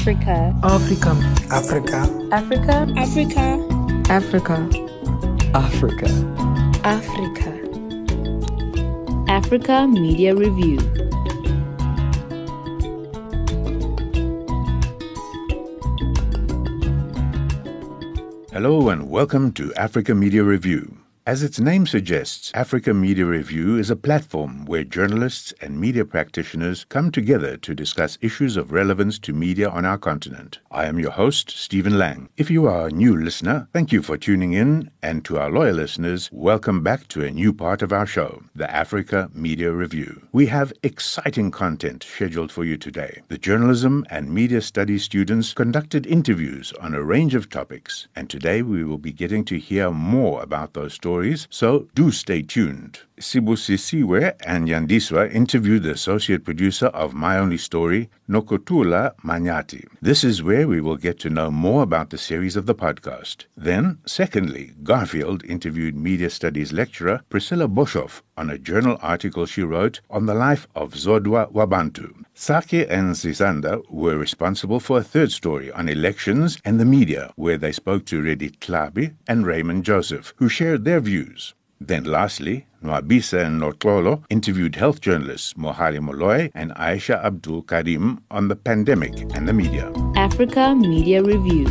Africa. Africa. Africa. Africa. Africa. Africa. Africa. Africa. Africa Media Review. Hello and welcome to Africa Media Review. As its name suggests, Africa Media Review is a platform where journalists and media practitioners come together to discuss issues of relevance to media on our continent. I am your host, Stephen Lang. If you are a new listener, thank you for tuning in, and to our loyal listeners, welcome back to a new part of our show, the Africa Media Review. We have exciting content scheduled for you today. The journalism and media studies students conducted interviews on a range of topics, and today we will be getting to hear more about those stories so do stay tuned. Sibusisiwe and Yandiswa interviewed the associate producer of My Only Story, Nokuthula Manyathi. This is where we will get to know more about the series of the podcast. Then, secondly, Garfield interviewed media studies lecturer Priscilla Boshoff on a journal article she wrote on the life of Zodwa Wabantu. Saki and Zizanda were responsible for a third story on elections and the media, where they spoke to Redi Tlhabi and Raymond Joseph, who shared their views. Then lastly, Nwabisa and Notlolo interviewed health journalists Mohale Moloi and Aisha Abdool Karim on the pandemic and the media. Africa Media Review.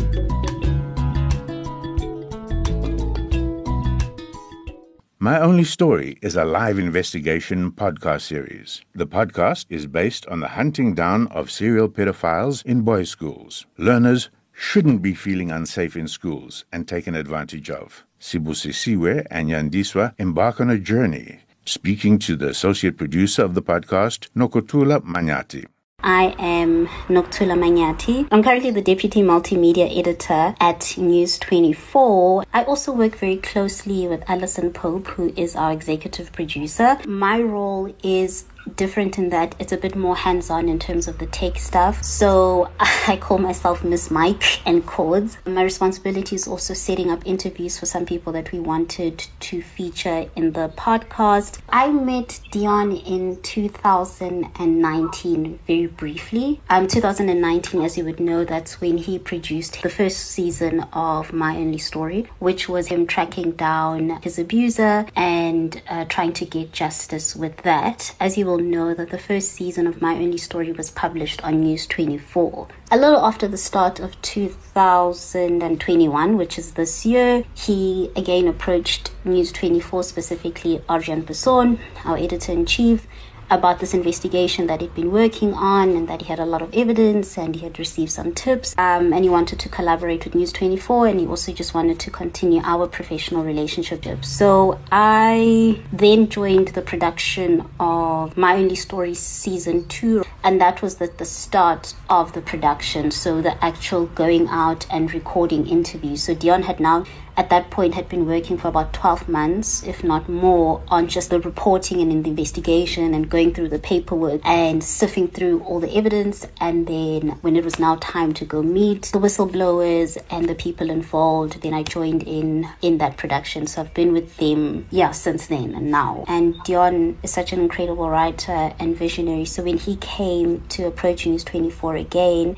My Only Story is a live investigation podcast series. The podcast is based on the hunting down of serial pedophiles in boys' schools. Learners shouldn't be feeling unsafe in schools and taken advantage of. Sibusisiwe and Yandiswa embark on a journey, speaking to the associate producer of the podcast, Nokuthula Manyathi. I am Nokuthula Manyathi. I'm currently the deputy multimedia editor at News 24. I also work very closely with Alison Pope, who is our executive producer. My role is different in that it's a bit more hands on in terms of the tech stuff. So I call myself Miss Mike and Chords. My responsibility is also setting up interviews for some people that we wanted to feature in the podcast. I met Dion in 2019 very briefly. Um, 2019, as you would know, that's when he produced the first season of My Only Story, which was him tracking down his abuser and uh, trying to get justice with that. As you will know that the first season of My Only Story was published on News 24. A little after the start of 2021, which is this year, he again approached News 24, specifically Adriaan Basson, our editor in chief, about this investigation that he'd been working on and that he had a lot of evidence and he had received some tips um, and he wanted to collaborate with News 24 and he also just wanted to continue our professional relationship. So I then joined the production of My Only Story season 2 and that was the, the start of the production. So the actual going out and recording interviews. So Dion had now at that point had been working for about 12 months, if not more, on just the reporting and the investigation and going through the paperwork and sifting through all the evidence. And then when it was now time to go meet the whistleblowers and the people involved, then I joined in in that production. So I've been with them, yeah, since then and now. And Dion is such an incredible writer and visionary. So when he came to approach News 24 again,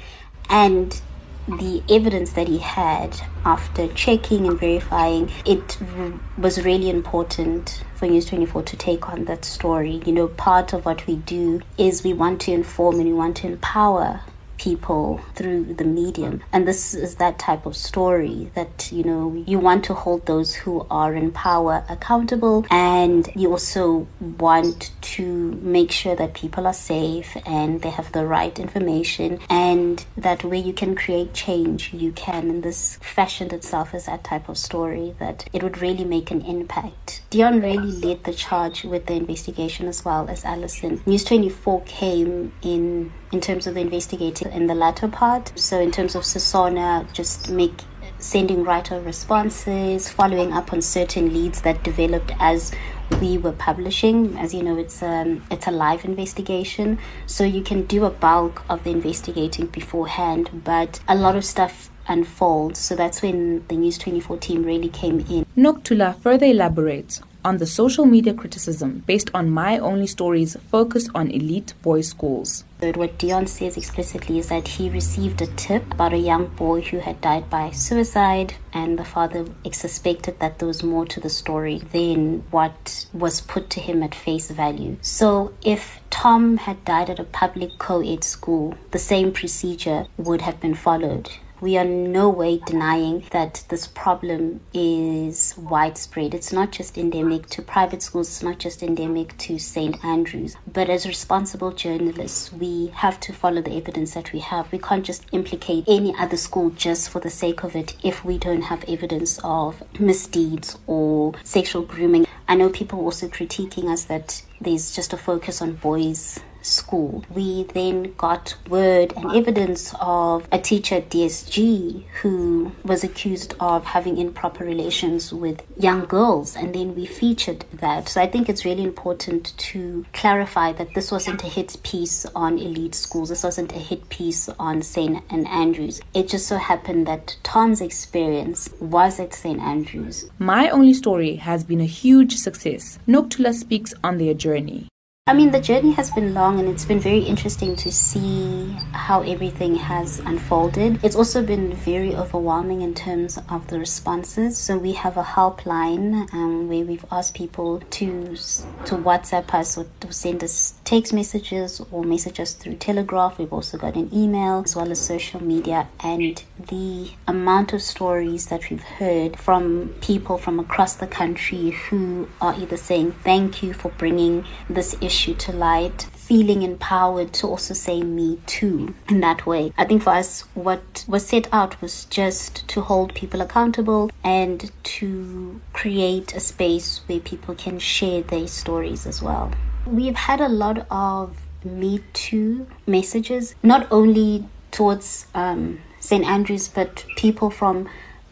and the evidence that he had after checking and verifying, it was really important for News 24 to take on that story. You know, part of what we do is we want to inform and we want to empower people through the medium. And this is that type of story that, you know, you want to hold those who are in power accountable and you also want to make sure that people are safe and they have the right information and that way you can create change, you can. And this fashioned itself as that type of story that it would really make an impact. Dion really led the charge with the investigation as well as Alison. News 24 came in in terms of the investigating in the latter part. So in terms of Sasona, just make sending writer responses, following up on certain leads that developed as we were publishing. As you know, it's um it's a live investigation, so you can do a bulk of the investigating beforehand, but a lot of stuff unfolds. So that's when the News 24 team really came in. Nokuthula further elaborates on the social media criticism based on My Only Stories focused on elite boys' schools. What Dion says explicitly is that he received a tip about a young boy who had died by suicide, and the father suspected that there was more to the story than what was put to him at face value. So, if Tom had died at a public co ed school, the same procedure would have been followed. We are no way denying that this problem is widespread. It's not just endemic to private schools, it's not just endemic to St. Andrews. But as responsible journalists, we have to follow the evidence that we have. We can't just implicate any other school just for the sake of it if we don't have evidence of misdeeds or sexual grooming. I know people also critiquing us that there's just a focus on boys school. We then got word and evidence of a teacher at DSG who was accused of having improper relations with young girls, and then we featured that. So I think it's really important to clarify that this wasn't a hit piece on elite schools, this wasn't a hit piece on St. and Andrews. It just so happened that Tom's experience was at St. Andrews. My Only Story has been a huge success. Nokuthula speaks on their journey. I mean, the journey has been long and it's been very interesting to see how everything has unfolded. It's also been very overwhelming in terms of the responses. So we have a helpline um, where we've asked people to to WhatsApp us or to send us text messages or message us through Telegram. We've also got an email as well as social media, and the amount of stories that we've heard from people from across the country who are either saying thank you for bringing this issue issue to light, feeling empowered to also say me too in that way. I think for us, what was set out was just to hold people accountable and to create a space where people can share their stories as well. We've had a lot of Me Too messages, not only towards um, St. Andrews, but people from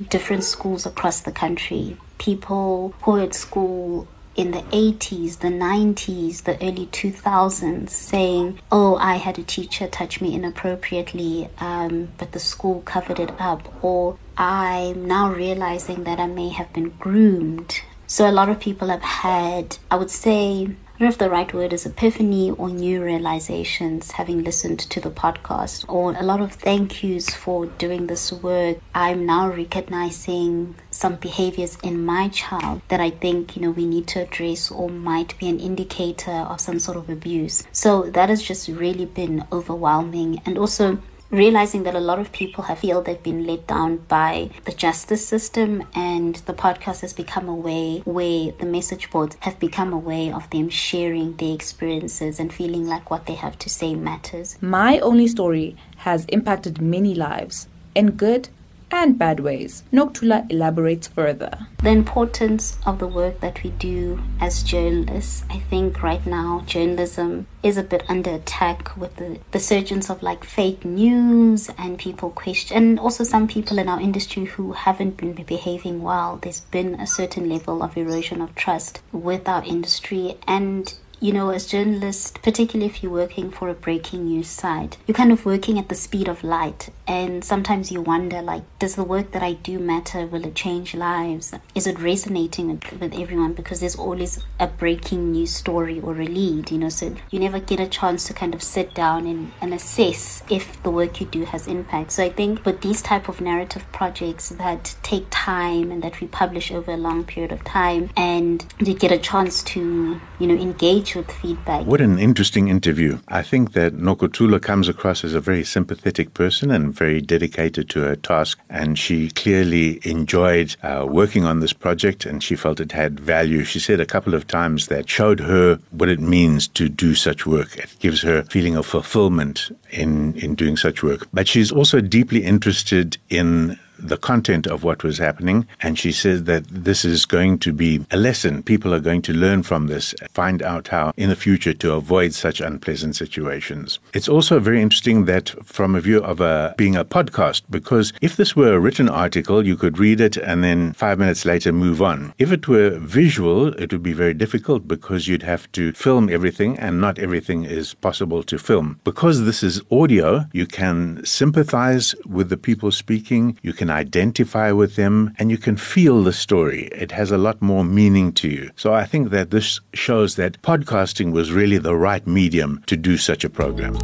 different schools across the country. People who are at school in the 80s, the 90s, the early 2000s saying, Oh, I had a teacher touch me inappropriately, um, but the school covered it up. Or I'm now realizing that I may have been groomed. So a lot of people have had, I would say, I don't know if the right word is epiphany or new realizations having listened to the podcast, or a lot of thank yous for doing this work. I'm now recognizing some behaviors in my child that I think, you know, we need to address or might be an indicator of some sort of abuse. So that has just really been overwhelming. And also, realizing that a lot of people have feel they've been let down by the justice system and the podcast has become a way where the message boards have become a way of them sharing their experiences and feeling like what they have to say matters. My Only Story has impacted many lives in good and bad ways. Nokuthula elaborates further. The importance of the work that we do as journalists. I think right now journalism is a bit under attack with the, the surgence of like fake news and people question and also some people in our industry who haven't been behaving well. There's been a certain level of erosion of trust with our industry and you know, as journalists, particularly if you're working for a breaking news site, you're kind of working at the speed of light. And sometimes you wonder, like, does the work that I do matter? Will it change lives? Is it resonating with, with everyone? Because there's always a breaking news story or a lead, you know, so you never get a chance to kind of sit down and, and assess if the work you do has impact. So I think with these type of narrative projects that take time and that we publish over a long period of time and you get a chance to, you know, engage with feedback. What an interesting interview. I think that Nokuthula comes across as a very sympathetic person and very dedicated to her task. And she clearly enjoyed uh, working on this project and she felt it had value. She said a couple of times that showed her what it means to do such work. It gives her a feeling of fulfillment in, in doing such work. But she's also deeply interested in the content of what was happening. And she said that this is going to be a lesson. People are going to learn from this, find out how in the future to avoid such unpleasant situations. It's also very interesting that from a view of a, being a podcast, because if this were a written article, you could read it and then five minutes later move on. If it were visual, it would be very difficult because you'd have to film everything and not everything is possible to film. Because this is audio, you can sympathize with the people speaking. You can can identify with them, and you can feel the story. It has a lot more meaning to you. So I think that this shows that podcasting was really the right medium to do such a program.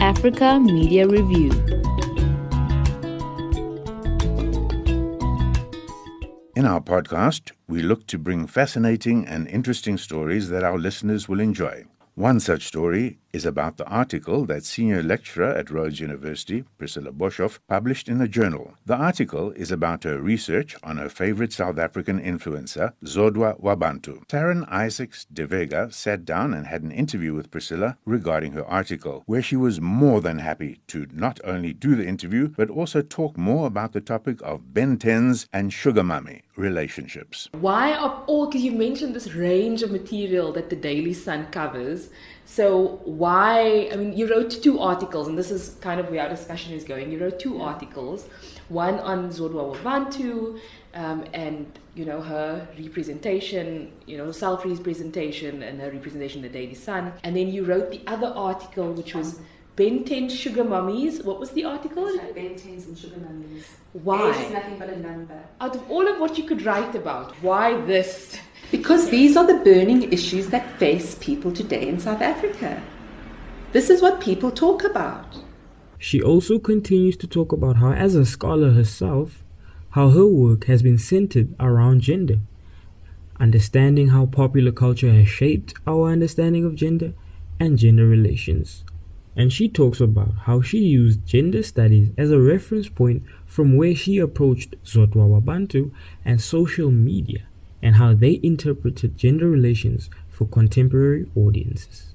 Africa Media Review. In our podcast, we look to bring fascinating and interesting stories that our listeners will enjoy. One such story is about the article that senior lecturer at Rhodes University, Priscilla Boshoff, published in a journal. The article is about her research on her favorite South African influencer, Zodwa Wabantu. Taryn Isaacs de Vega sat down and had an interview with Priscilla regarding her article, where she was more than happy to not only do the interview, but also talk more about the topic of Ben 10s and sugar mummy relationships. Why of all, because you mentioned this range of material that the Daily Sun covers, so why? I mean, you wrote two articles, and this is kind of where our discussion is going. You wrote two articles, one on Zodwa Wabantu, um, and you know her representation, you know self-representation, and her representation in the Daily Sun. And then you wrote the other article, which was Ben 10 Sugar Mummies. What was the article? Ben 10s and sugar mummies. Why? Age is nothing but a number. Out of all of what you could write about, why this? Because these are the burning issues that face people today in South Africa. This is what people talk about. She also continues to talk about how, as a scholar herself, how her work has been centered around gender, understanding how popular culture has shaped our understanding of gender and gender relations. And she talks about how she used gender studies as a reference point from where she approached Zodwa Wabantu and social media and how they interpreted gender relations for contemporary audiences.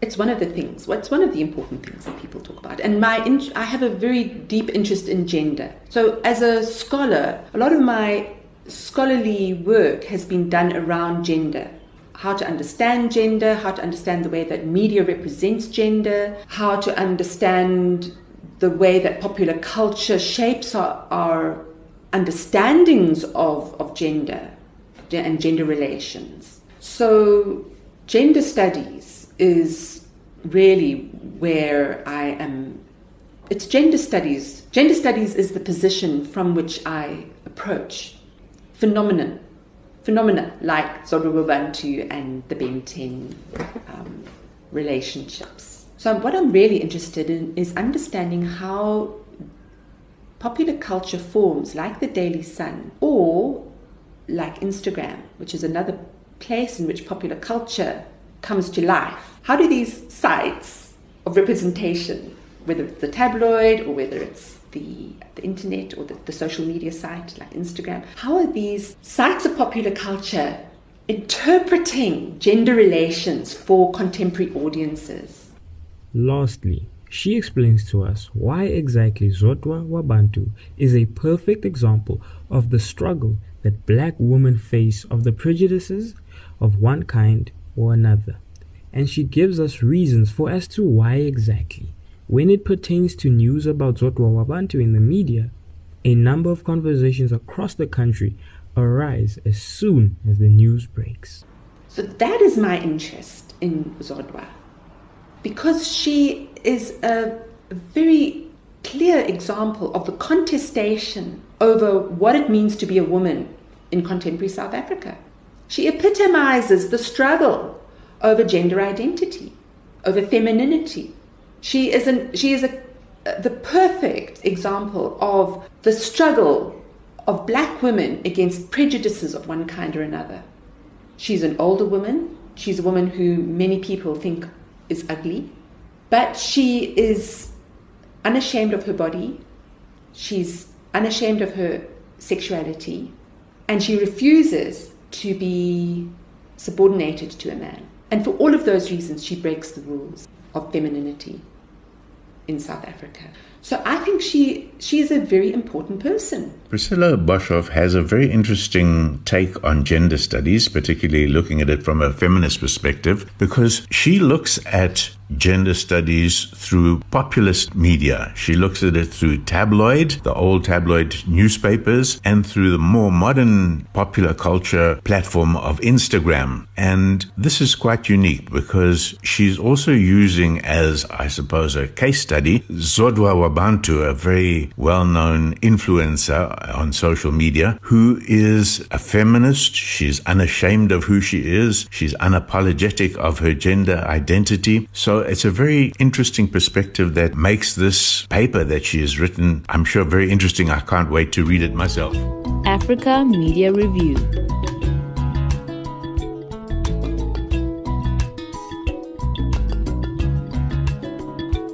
It's one of the things. What's one of the important things that people talk about? And my, I have a very deep interest in gender. So, as a scholar, a lot of my scholarly work has been done around gender. How to understand gender, how to understand the way that media represents gender, how to understand the way that popular culture shapes our, our understandings of, of gender and gender relations. So, gender studies is really where I am. It's gender studies. Gender studies is the position from which I approach phenomenon, phenomena like Zodwa and the Ben 10 um, relationships. So, what I'm really interested in is understanding how popular culture forms, like the Daily Sun, or like Instagram, which is another place in which popular culture comes to life. How do these sites of representation, whether it's the tabloid or whether it's the, the internet or the, the social media site like Instagram, how are these sites of popular culture interpreting gender relations for contemporary audiences? Lastly, she explains to us why exactly Zodwa Wabantu is a perfect example of the struggle that black women face of the prejudices of one kind or another. And she gives us reasons for as to why exactly. When it pertains to news about Zodwa Wabantu in the media, a number of conversations across the country arise as soon as the news breaks. So that is my interest in Zodwa. Because she is a very clear example of the contestation over what it means to be a woman in contemporary South Africa. She epitomizes the struggle over gender identity, over femininity. She is, an, she is a, the perfect example of the struggle of black women against prejudices of one kind or another. She's an older woman. She's a woman who many people think is ugly, but she is unashamed of her body. She's unashamed of her sexuality. And she refuses to be subordinated to a man. And for all of those reasons, she breaks the rules of femininity in South Africa. So I think she she is a very important person. Priscilla Boshoff has a very interesting take on gender studies, particularly looking at it from a feminist perspective, because she looks at gender studies through populist media. She looks at it through tabloid, the old tabloid newspapers, and through the more modern popular culture platform of Instagram. And this is quite unique because she's also using as, I suppose, a case study, Zodwa Bantu, a very well known influencer on social media, who is a feminist. She's unashamed of who she is. She's unapologetic of her gender identity. So it's a very interesting perspective that makes this paper that she has written, I'm sure, very interesting. I can't wait to read it myself. Africa Media Review.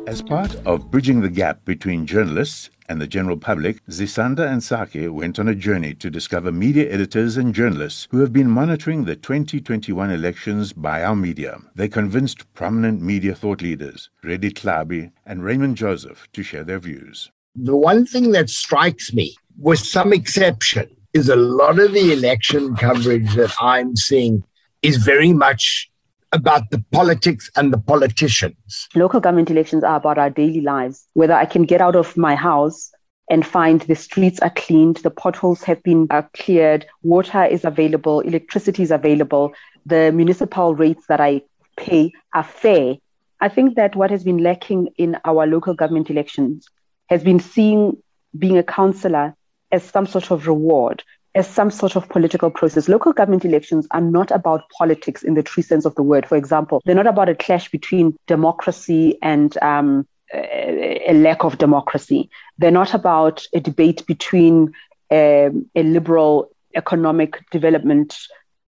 As part of bridging the gap between journalists and the general public, Zisanda and Sake went on a journey to discover media editors and journalists who have been monitoring the 2021 elections by our media. They convinced prominent media thought leaders, Redi Tlhabi and Raymond Joseph, to share their views. The one thing that strikes me, with some exception, is a lot of the election coverage that I'm seeing is very much about the politics and the politicians. Local government elections are about our daily lives, whether I can get out of my house and find the streets are cleaned, the potholes have been uh, cleared, water is available, electricity is available, the municipal rates that I pay are fair. I think that what has been lacking in our local government elections has been seeing being a councillor as some sort of reward as some sort of political process. Local government elections are not about politics in the true sense of the word. For example, they're not about a clash between democracy and um, a, lack of democracy. They're not about a debate between um, a liberal economic development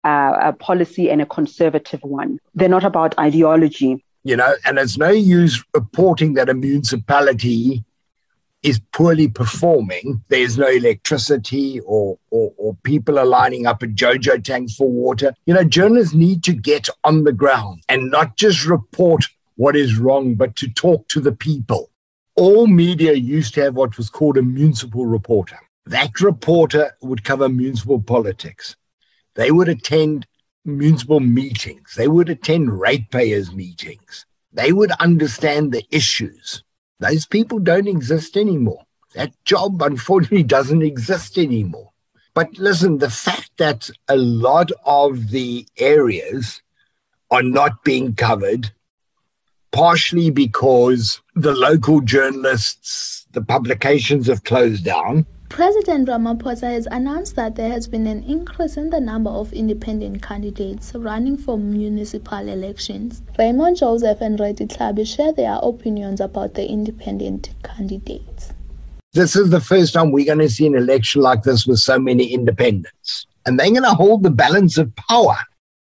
uh, policy and a conservative one. They're not about ideology. You know, and it's no use reporting that a municipality is poorly performing, there's no electricity or, or, or, people are lining up at JoJo tanks for water. You know, journalists need to get on the ground and not just report what is wrong, but to talk to the people. All media used to have what was called a municipal reporter. That reporter would cover municipal politics. They would attend municipal meetings. They would attend ratepayers meetings. They would understand the issues those people don't exist anymore. That job, unfortunately, doesn't exist anymore. But listen, the fact that a lot of the areas are not being covered, partially because the local journalists, the publications have closed down, President Ramaphosa has announced that there has been an increase in the number of independent candidates running for municipal elections. Raymond Joseph and Redi Tlhabi share their opinions about the independent candidates. This is the first time we're going to see an election like this with so many independents. And they're going to hold the balance of power.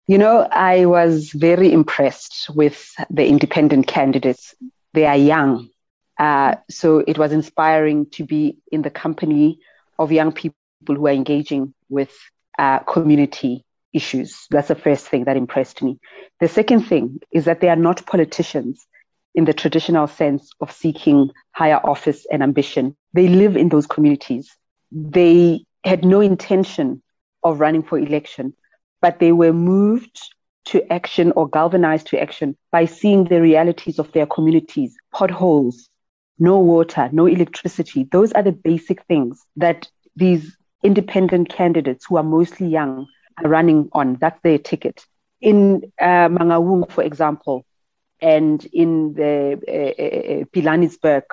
You know, I was very impressed with the independent candidates. They are young, uh, so it was inspiring to be in the company of young people who are engaging with uh, community issues. That's the first thing that impressed me. The second thing is that they are not politicians in the traditional sense of seeking higher office and ambition. They live in those communities. They had no intention of running for election, but they were moved to action or galvanized to action by seeing the realities of their communities, potholes, no water, no electricity. Those are the basic things that these independent candidates who are mostly young are running on. That's their ticket. In uh, Mangaung, for example, and in the uh, uh, Pilanesberg,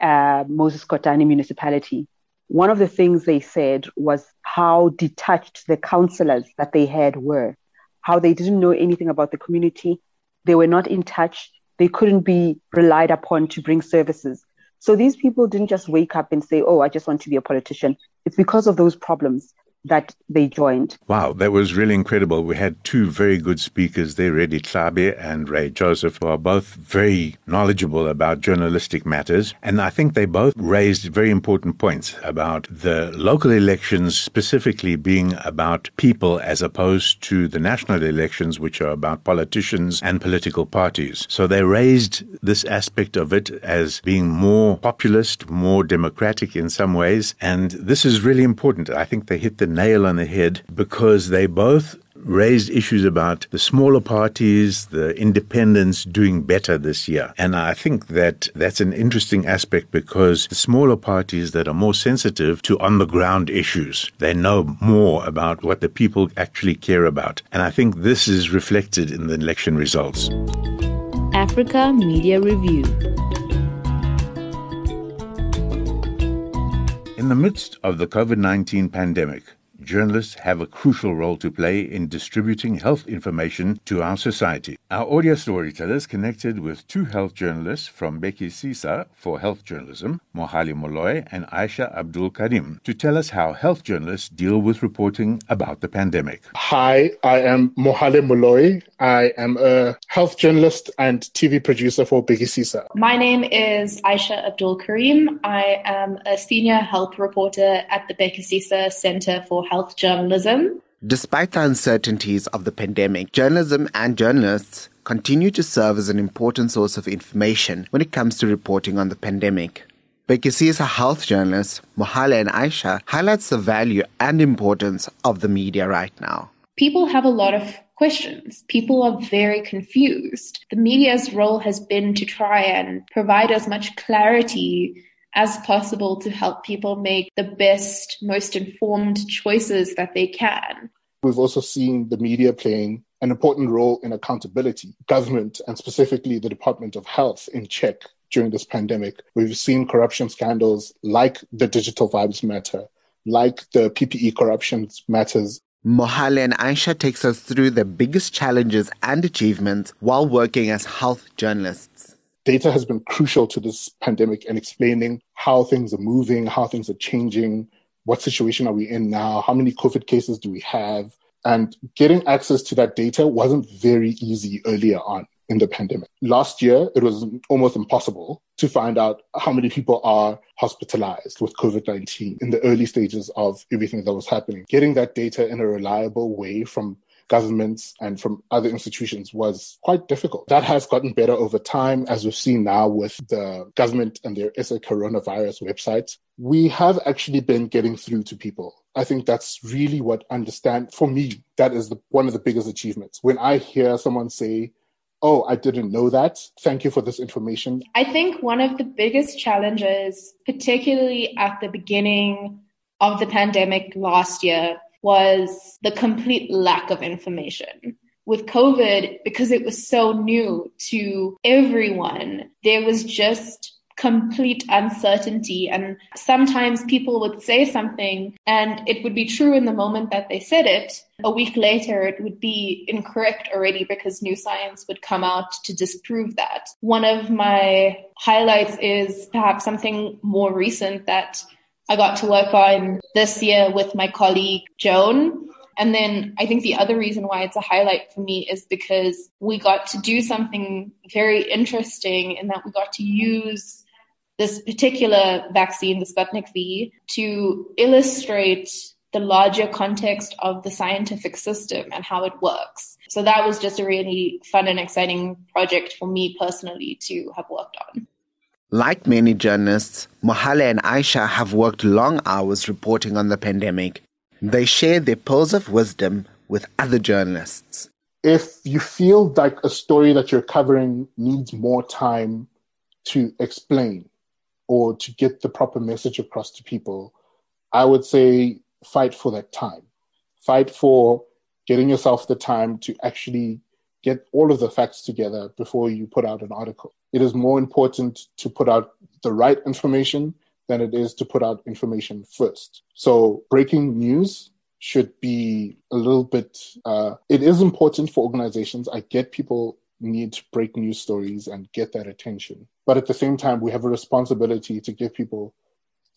uh, Moses Kotane municipality, one of the things they said was how detached the councillors that they had were, how they didn't know anything about the community. They were not in touch they couldn't be relied upon to bring services. So these people didn't just wake up and say, Oh, I just want to be a politician. It's because of those problems that they joined. Wow, that was really incredible. We had two very good speakers there, Redi Tlhabi and Ray Joseph, who are both very knowledgeable about journalistic matters. And I think they both raised very important points about the local elections specifically being about people as opposed to the national elections, which are about politicians and political parties. So they raised this aspect of it as being more populist, more democratic in some ways. And this is really important. I think they hit the nail on the head because they both raised issues about the smaller parties, the independents doing better this year. And I think that that's an interesting aspect because the smaller parties that are more sensitive to on the ground issues, they know more about what the people actually care about. And I think this is reflected in the election results. Africa Media Review. In the midst of the COVID 19 pandemic, journalists have a crucial role to play in distributing health information to our society. Our audio storytellers connected with two health journalists from Bhekisisa for health journalism, Mohale Moloi and Aisha Abdool Karim, to tell us how health journalists deal with reporting about the pandemic. Hi, I am Mohale Moloi. I am a health journalist and TV producer for Bhekisisa. My name is Aisha Abdool Karim. I am a senior health reporter at the Bhekisisa Center for Health Journalism. Despite the uncertainties of the pandemic, journalism and journalists continue to serve as an important source of information when it comes to reporting on the pandemic. Bhekisisa health journalist Mohale and Aisha highlights the value and importance of the media right now. People have a lot of questions. People are very confused. The media's role has been to try and provide as much clarity as possible to help people make the best, most informed choices that they can. We've also seen the media playing an important role in accountability, government, and specifically the Department of Health in check during this pandemic. We've seen corruption scandals like the Digital Vibes Matter, like the PPE corruption matters. Mohale and Aisha takes us through the biggest challenges and achievements while working as health journalists data has been crucial to this pandemic and explaining how things are moving, how things are changing, what situation are we in now, how many COVID cases do we have. And getting access to that data wasn't very easy earlier on in the pandemic. Last year, it was almost impossible to find out how many people are hospitalized with COVID 19 in the early stages of everything that was happening. Getting that data in a reliable way from governments and from other institutions was quite difficult. That has gotten better over time, as we've seen now with the government and their SA coronavirus websites. We have actually been getting through to people. I think that's really what understand for me. That is the, one of the biggest achievements. When I hear someone say, Oh, I didn't know that. Thank you for this information. I think one of the biggest challenges, particularly at the beginning of the pandemic last year, was the complete lack of information. With COVID, because it was so new to everyone, there was just complete uncertainty. And sometimes people would say something and it would be true in the moment that they said it. A week later, it would be incorrect already because new science would come out to disprove that. One of my highlights is perhaps something more recent that I got to work on this year with my colleague Joan. And then I think the other reason why it's a highlight for me is because we got to do something very interesting in that we got to use this particular vaccine, the Sputnik V, to illustrate the larger context of the scientific system and how it works. So that was just a really fun and exciting project for me personally to have worked on. Like many journalists, Mohale and Aisha have worked long hours reporting on the pandemic. They share their pearls of wisdom with other journalists. If you feel like a story that you're covering needs more time to explain or to get the proper message across to people, I would say fight for that time. Fight for getting yourself the time to actually get all of the facts together before you put out an article it is more important to put out the right information than it is to put out information first. So breaking news should be a little bit, uh, it is important for organizations. I get people need to break news stories and get that attention. But at the same time, we have a responsibility to give people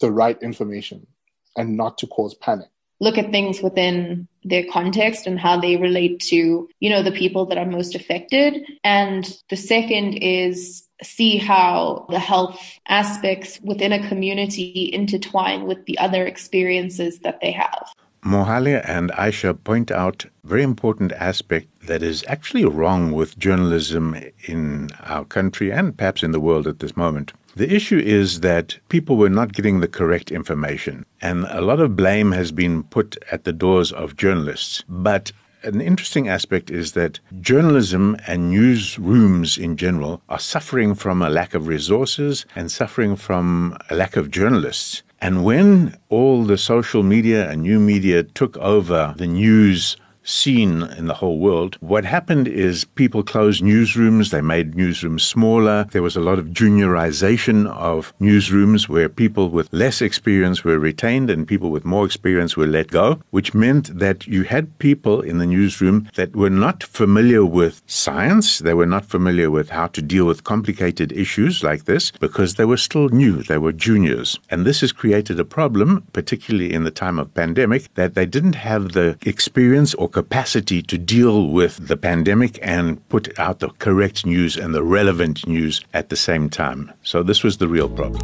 the right information and not to cause panic look at things within their context and how they relate to, you know, the people that are most affected. And the second is see how the health aspects within a community intertwine with the other experiences that they have. Mohale and Aisha point out very important aspect that is actually wrong with journalism in our country and perhaps in the world at this moment. The issue is that people were not getting the correct information, and a lot of blame has been put at the doors of journalists. But an interesting aspect is that journalism and newsrooms in general are suffering from a lack of resources and suffering from a lack of journalists. And when all the social media and new media took over the news seen in the whole world. What happened is people closed newsrooms, they made newsrooms smaller. There was a lot of juniorization of newsrooms where people with less experience were retained and people with more experience were let go, which meant that you had people in the newsroom that were not familiar with science, they were not familiar with how to deal with complicated issues like this because they were still new, they were juniors. And this has created a problem, particularly in the time of pandemic, that they didn't have the experience or capacity to deal with the pandemic and put out the correct news and the relevant news at the same time. So this was the real problem.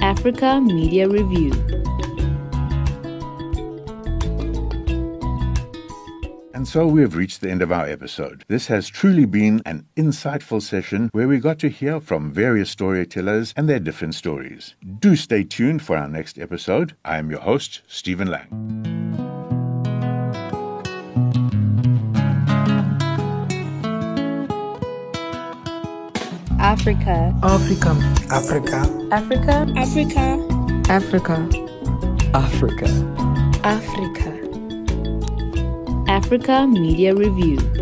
Africa Media Review. And so we have reached the end of our episode. This has truly been an insightful session where we got to hear from various storytellers and their different stories. Do stay tuned for our next episode. I am your host, Stephen Lang. Africa. Africa. Africa. Africa. Africa. Africa. Africa. Africa. Africa Media Review.